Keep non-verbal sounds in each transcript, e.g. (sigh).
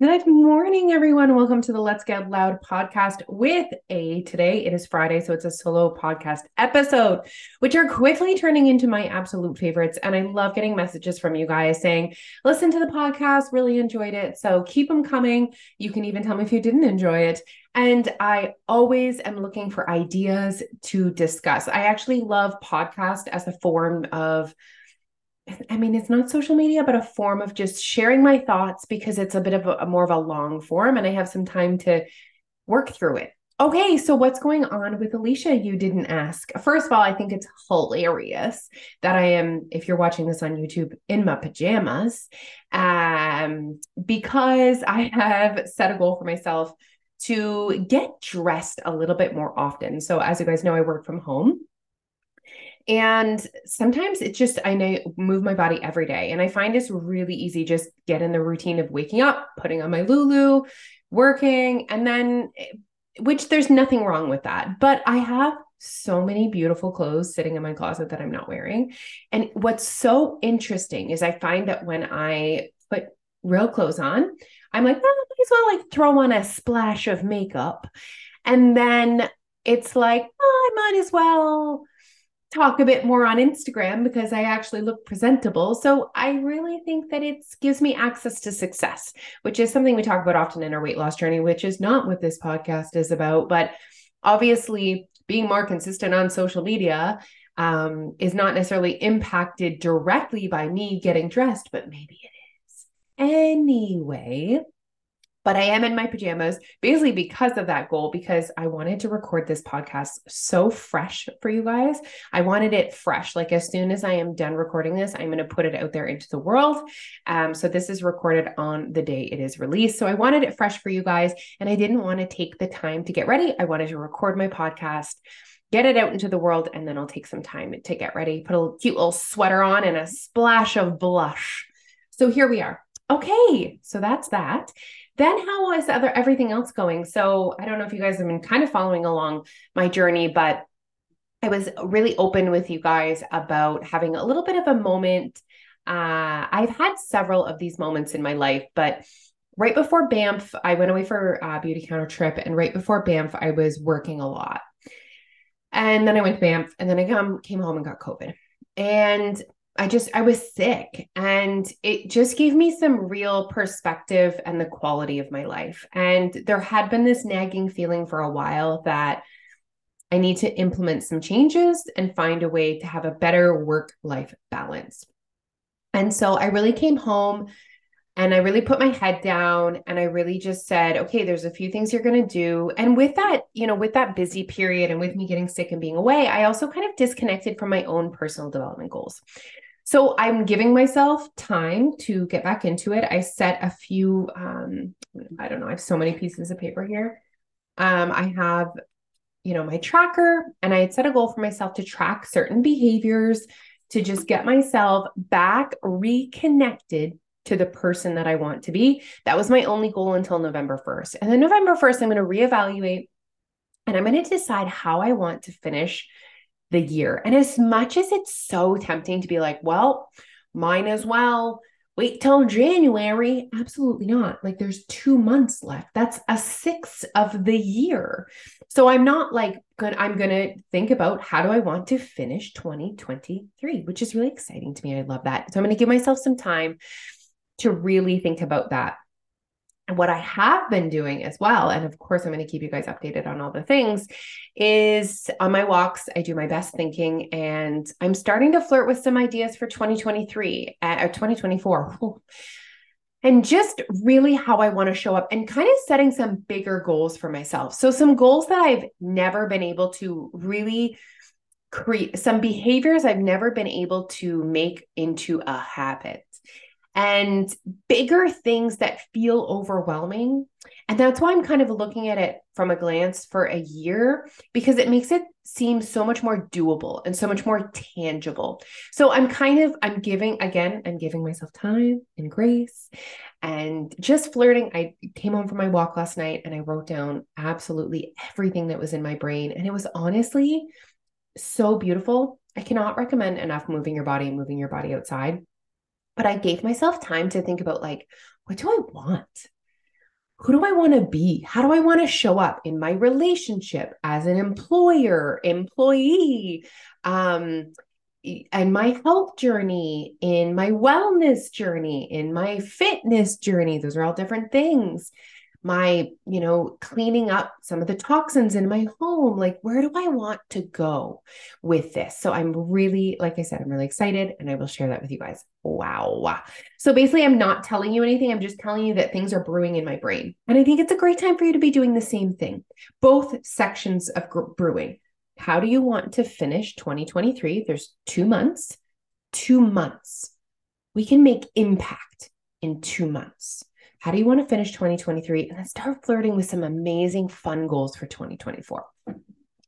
Good morning, everyone. Welcome to the Let's Get Loud podcast with a today. It is Friday, so it's a solo podcast episode, which are quickly turning into my absolute favorites. And I love getting messages from you guys saying, listen to the podcast, really enjoyed it. So keep them coming. You can even tell me if you didn't enjoy it. And I always am looking for ideas to discuss. I actually love podcast as a form of I mean, it's not social media, but a form of just sharing my thoughts because it's a bit of a, a, more of a long form and I have some time to work through it. Okay, so what's going on with Alicia? You didn't ask. First of all, I think it's hilarious that I am, if you're watching this on YouTube, in my pajamas, um, because I have set a goal for myself to get dressed a little bit more often. So, as you guys know, I work from home. And sometimes it's just, I know, move my body every day. And I find it's really easy just get in the routine of waking up, putting on my Lulu, working, and then, eh, which there's nothing wrong with that. But I have so many beautiful clothes sitting in my closet that I'm not wearing. And what's so interesting is I find that when I put real clothes on, I'm like, well, I might as well like throw on a splash of makeup. And then it's like, oh, I might as well talk a bit more on Instagram because I actually look presentable. So I really think that it gives me access to success, which is something we talk about often in our weight loss journey, which is not what this podcast is about. But obviously, being more consistent on social media um, is not necessarily impacted directly by me getting dressed, but maybe it is. Anyway, but I am in my pajamas basically because of that goal, because I wanted to record this podcast so fresh for you guys. I wanted it fresh. Like as soon as I am done recording this, I'm going to put it out there into the world. Um, so this is recorded on the day it is released. So I wanted it fresh for you guys. And I didn't want to take the time to get ready. I wanted to record my podcast get it out into the world and then I'll take some time to get ready, put a cute little sweater on and a splash of blush. So here we are. Okay, so that's that then how is other everything else going? So I don't know if you guys have been kind of following along my journey, but I was really open with you guys about having a little bit of a moment. Uh, I've had several of these moments in my life, but right before Banff, I went away for a Beautycounter trip, and right before Banff, I was working a lot. And then I went to Banff, and then I come, came home and got COVID. And I just, I was sick and it just gave me some real perspective and the quality of my life. And there had been this nagging feeling for a while that I need to implement some changes and find a way to have a better work life balance. And so I really came home and I really put my head down and I really just said, okay, there's a few things you're going to do. And with that, you know, with that busy period and with me getting sick and being away, I also kind of disconnected from my own personal development goals. So I'm giving myself time to get back into it. I set a few, um, I don't know, I have so many pieces of paper here. Um, I have, you know, my tracker, and I had set a goal for myself to track certain behaviors to just get myself back reconnected to the person that I want to be. That was my only goal until November 1st. And then November 1st, I'm going to reevaluate and I'm going to decide how I want to finish the year. And as much as it's so tempting to be like, well, mine as well, wait till January. Absolutely not. Like there's two months left. That's a sixth of the year. So I'm not like good. I'm going to think about how do I want to finish 2023, which is really exciting to me. I love that. So I'm going to give myself some time to really think about that. What I have been doing as well, and of course, I'm going to keep you guys updated on all the things, is on my walks, I do my best thinking, and I'm starting to flirt with some ideas for 2023 uh, or 2024. And just really how I want to show up and kind of setting some bigger goals for myself. So, some goals that I've never been able to really create, some behaviors I've never been able to make into a habit and bigger things that feel overwhelming. And that's why I'm kind of looking at it from a glance for a year because it makes it seem so much more doable and so much more tangible. So I'm kind of I'm giving again, I'm giving myself time and grace and just flirting. I came home from my walk last night and I wrote down absolutely everything that was in my brain and it was honestly so beautiful. I cannot recommend enough moving your body and moving your body outside but I gave myself time to think about like, what do I want? who do I want to be? How do I want to show up in my relationship as an employer, employee, um, and my health journey, in my wellness journey, in my fitness journey? Those are all different things my, you know, cleaning up some of the toxins in my home. Like, where do I want to go with this? So I'm really, like I said, I'm really excited and I will share that with you guys. Wow. So basically, I'm not telling you anything. I'm just telling you that things are brewing in my brain. And I think it's a great time for you to be doing the same thing, both sections of brewing. How do you want to finish 2023? There's two months, two months. We can make impact in two months. How do you want to finish 2023? And then start flirting with some amazing fun goals for 2024.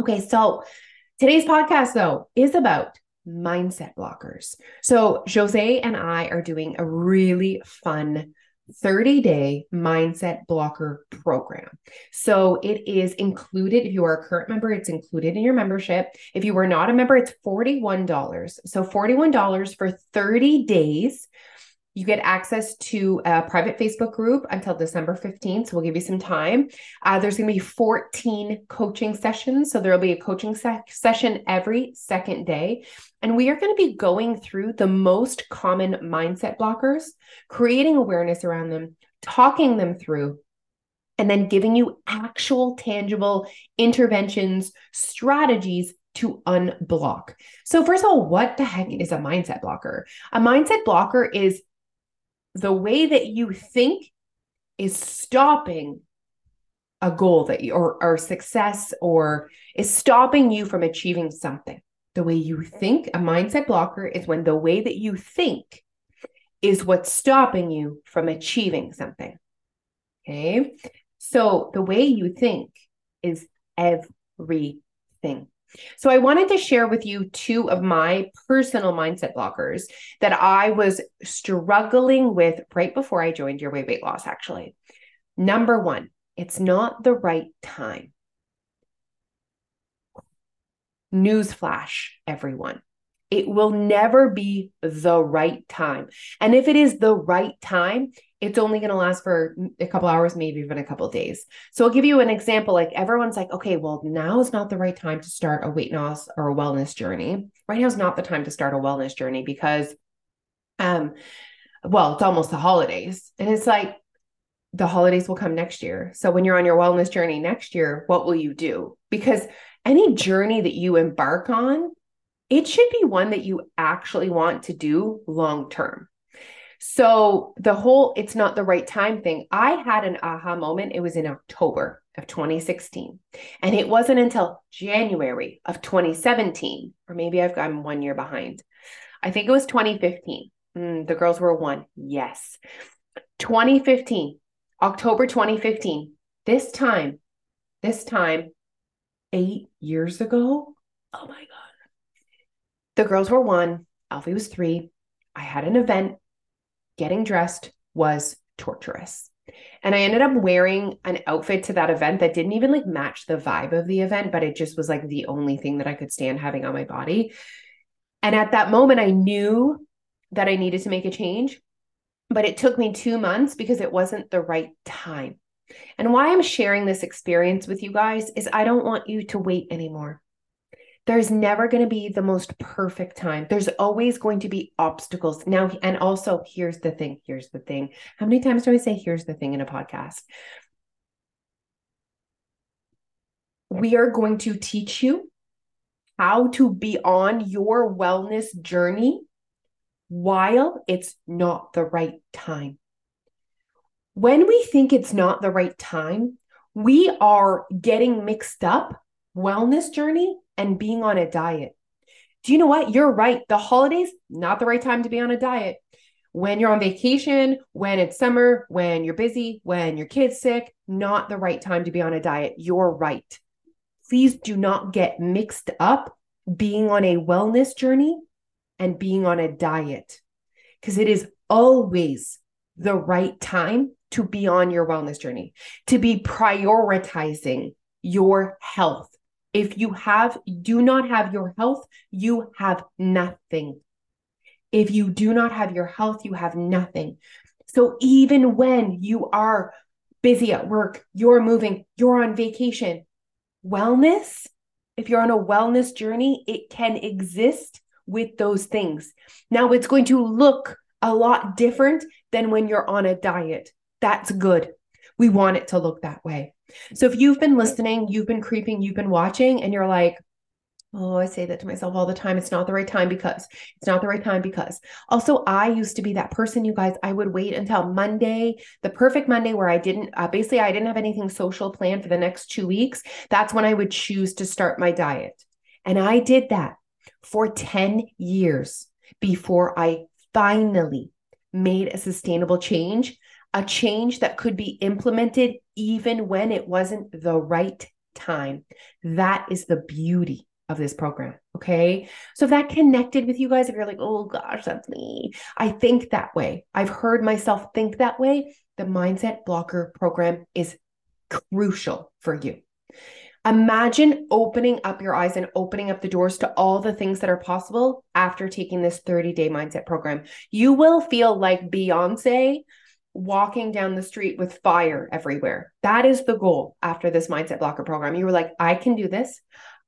Okay, so today's podcast, though, is about mindset blockers. So, Jose and I are doing a really fun 30 day mindset blocker program. So it is included. If you are a current member, it's included in your membership. If you are not a member, it's $41. So $41 for 30 days you get access to a private Facebook group until December 15th. So we'll give you some time. Uh, there's going to be 14 coaching sessions. So there will be a coaching se- session every second day. And we are going to be going through the most common mindset blockers, creating awareness around them, talking them through, and then giving you actual tangible interventions, strategies to unblock. So, first of all, what the heck is a mindset blocker? A mindset blocker is the way that you think is stopping a goal that you or, or success or is stopping you from achieving something. The way you think, a mindset blocker is when the way that you think is what's stopping you from achieving something. Okay. So the way you think is everything. So I wanted to share with you two of my personal mindset blockers that I was struggling with right before I joined Your Way Weight Loss, actually. Number one, it's not the right time. Newsflash, everyone. It will never be the right time. And if it is the right time, it's only going to last for a couple hours, maybe even a couple days. So I'll give you an example. Like everyone's like, okay, well, now is not the right time to start a weight loss or a wellness journey. Right now is not the time to start a wellness journey because, um, well, it's almost the holidays. And it's like the holidays will come next year. So when you're on your wellness journey next year, what will you do? Because any journey that you embark on, it should be one that you actually want to do long term. So the whole it's not the right time thing, I had an aha moment. It was in October of 2016. And it wasn't until January of 2017, or maybe I've I'm one year behind. I think it was 2015. Mm, the girls were one. Yes. 2015, October 2015. This time, this time, eight years ago. Oh my God. The girls were one, Alfie was three. I had an event getting dressed was torturous. And I ended up wearing an outfit to that event that didn't even like match the vibe of the event, but it just was like the only thing that I could stand having on my body. And at that moment, I knew that I needed to make a change, but it took me two months because it wasn't the right time. And why I'm sharing this experience with you guys is I don't want you to wait anymore. There's never going to be the most perfect time. There's always going to be obstacles. Now, and also, here's the thing here's the thing. How many times do I say, here's the thing in a podcast? We are going to teach you how to be on your wellness journey while it's not the right time. When we think it's not the right time, we are getting mixed up wellness journey and being on a diet. Do you know what? You're right. The holidays, not the right time to be on a diet. When you're on vacation, when it's summer, when you're busy, when your kid's sick, not the right time to be on a diet. You're right. Please do not get mixed up being on a wellness journey and being on a diet because it is always the right time to be on your wellness journey, to be prioritizing your health, if you have do not have your health, you have nothing. If you do not have your health, you have nothing. So even when you are busy at work, you're moving, you're on vacation. Wellness, if you're on a wellness journey, it can exist with those things. Now it's going to look a lot different than when you're on a diet. That's good. We want it to look that way. So if you've been listening, you've been creeping, you've been watching, and you're like, Oh, I say that to myself all the time. It's not the right time because it's not the right time because. Also, I used to be that person, you guys. I would wait until Monday, the perfect Monday where I didn't, uh, basically, I didn't have anything social planned for the next two weeks. That's when I would choose to start my diet. And I did that for 10 years before I finally made a sustainable change, a change that could be implemented even when it wasn't the right time. That is the beauty of this program. Okay. So if that connected with you guys, if you're like, oh gosh, that's me, I think that way. I've heard myself think that way. The Mindset Blocker program is crucial for you. Imagine opening up your eyes and opening up the doors to all the things that are possible after taking this 30 day mindset program. You will feel like Beyonce walking down the street with fire everywhere. That is the goal after this mindset blocker program. You were like, I can do this.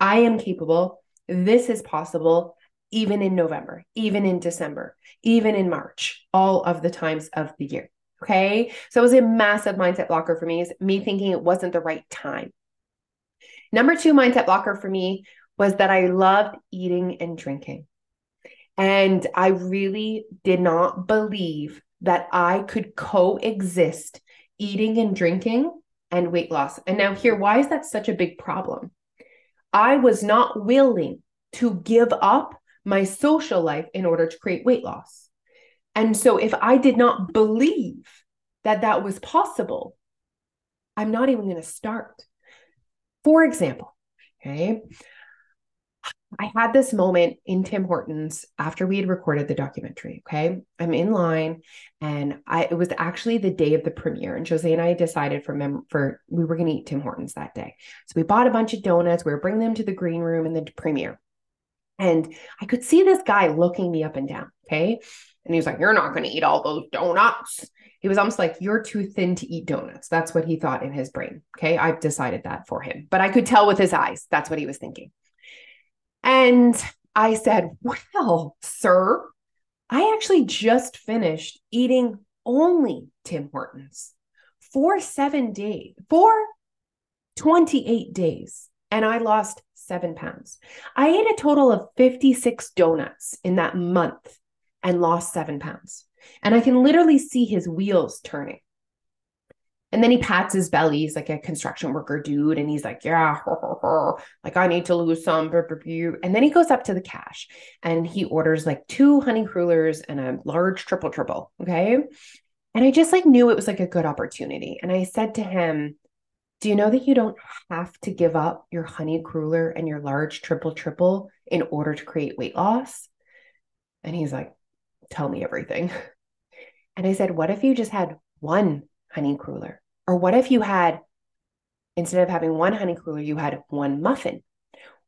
I am capable. This is possible even in November, even in December, even in March, all of the times of the year. Okay. So it was a massive mindset blocker for me, is me thinking it wasn't the right time. Number two mindset blocker for me was that I loved eating and drinking. And I really did not believe that I could coexist eating and drinking and weight loss. And now, here, why is that such a big problem? I was not willing to give up my social life in order to create weight loss. And so, if I did not believe that that was possible, I'm not even going to start. For example, okay, I had this moment in Tim Hortons after we had recorded the documentary. Okay. I'm in line and I it was actually the day of the premiere. And Jose and I decided for mem- for we were gonna eat Tim Hortons that day. So we bought a bunch of donuts, we were bringing them to the green room in the premiere. And I could see this guy looking me up and down. Okay. And he was like, You're not gonna eat all those donuts. He was almost like, You're too thin to eat donuts. That's what he thought in his brain. Okay. I've decided that for him. But I could tell with his eyes, that's what he was thinking. And I said, Well, sir, I actually just finished eating only Tim Hortons for seven days, for 28 days, and I lost seven pounds. I ate a total of 56 donuts in that month and lost seven pounds. And I can literally see his wheels turning. And then he pats his belly. He's like a construction worker dude. And he's like, yeah, (laughs) like I need to lose some. And then he goes up to the cash and he orders like two honey crullers and a large triple triple. Okay. And I just like knew it was like a good opportunity. And I said to him, do you know that you don't have to give up your honey cruller and your large triple triple in order to create weight loss? And he's like, tell me everything. (laughs) And I said, what if you just had one honey cruller? Or what if you had, instead of having one honey cruller, you had one muffin?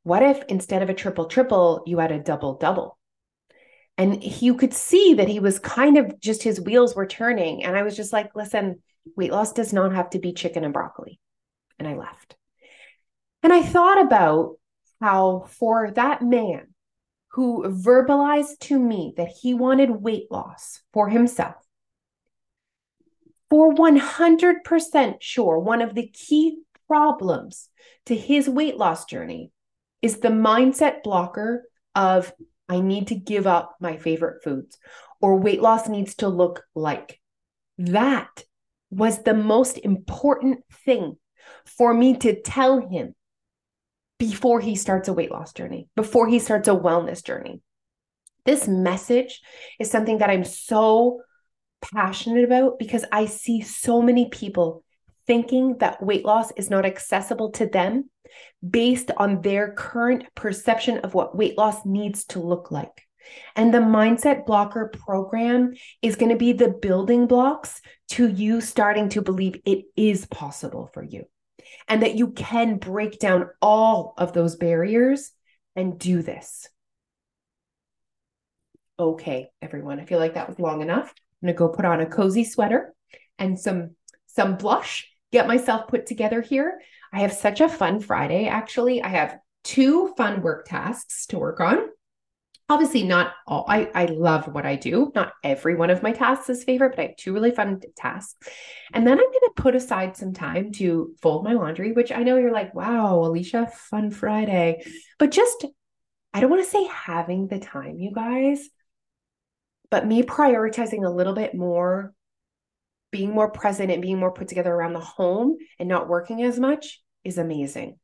What if instead of a triple triple, you had a double double? And you could see that he was kind of just his wheels were turning. And I was just like, listen, weight loss does not have to be chicken and broccoli. And I left. And I thought about how for that man who verbalized to me that he wanted weight loss for himself, for 100% sure one of the key problems to his weight loss journey is the mindset blocker of I need to give up my favorite foods or weight loss needs to look like. That was the most important thing for me to tell him before he starts a weight loss journey, before he starts a wellness journey. This message is something that I'm so passionate about because I see so many people thinking that weight loss is not accessible to them based on their current perception of what weight loss needs to look like. And the Mindset Blocker program is going to be the building blocks to you starting to believe it is possible for you and that you can break down all of those barriers and do this. Okay, everyone, I feel like that was long enough. I'm gonna go put on a cozy sweater and some some blush get myself put together here. I have such a fun Friday, actually. I have two fun work tasks to work on obviously not all I, I love what I do. Not every one of my tasks is favorite, but I have two really fun tasks. And then I'm going to put aside some time to fold my laundry, which I know you're like, wow, Alicia, fun Friday. But just, I don't want to say having the time, you guys, but me prioritizing a little bit more, being more present and being more put together around the home and not working as much is amazing.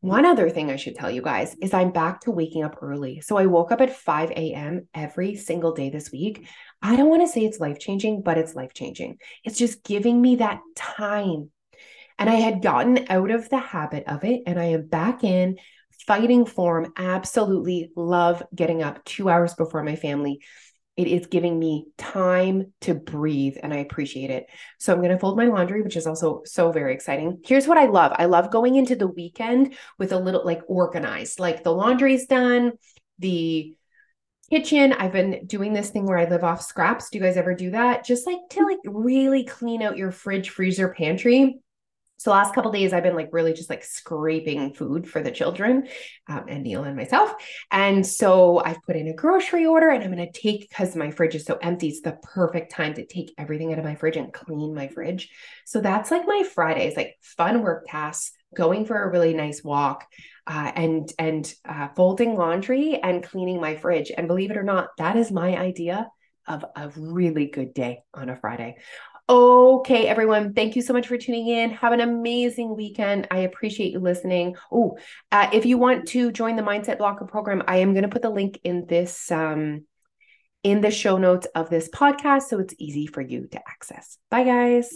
One other thing I should tell you guys is I'm back to waking up early. So I woke up at 5 a.m. every single day this week. I don't want to say it's life changing, but it's life changing. It's just giving me that time. And I had gotten out of the habit of it, and I am back in fighting form. Absolutely love getting up two hours before my family it is giving me time to breathe and I appreciate it. So I'm going to fold my laundry, which is also so very exciting. Here's what I love I love going into the weekend with a little like organized, like the laundry's done, the kitchen. I've been doing this thing where I live off scraps. Do you guys ever do that? Just like to like really clean out your fridge, freezer, pantry so last couple days i've been like really just like scraping food for the children um, and neil and myself. And so i've put in a grocery order and i'm going to take because my fridge is so empty it's the perfect time to take everything out of my fridge and clean my fridge. So that's like my fridays like fun work tasks going for a really nice walk uh, and and uh, folding laundry and cleaning my fridge. And believe it or not that is my idea of a really good day on a friday Okay, everyone, thank you so much for tuning in. Have an amazing weekend. I appreciate you listening. Oh, uh, if you want to join the Mindset Blocker program, I am going to put the link in this um, in the show notes of this podcast so it's easy for you to access. Bye, guys.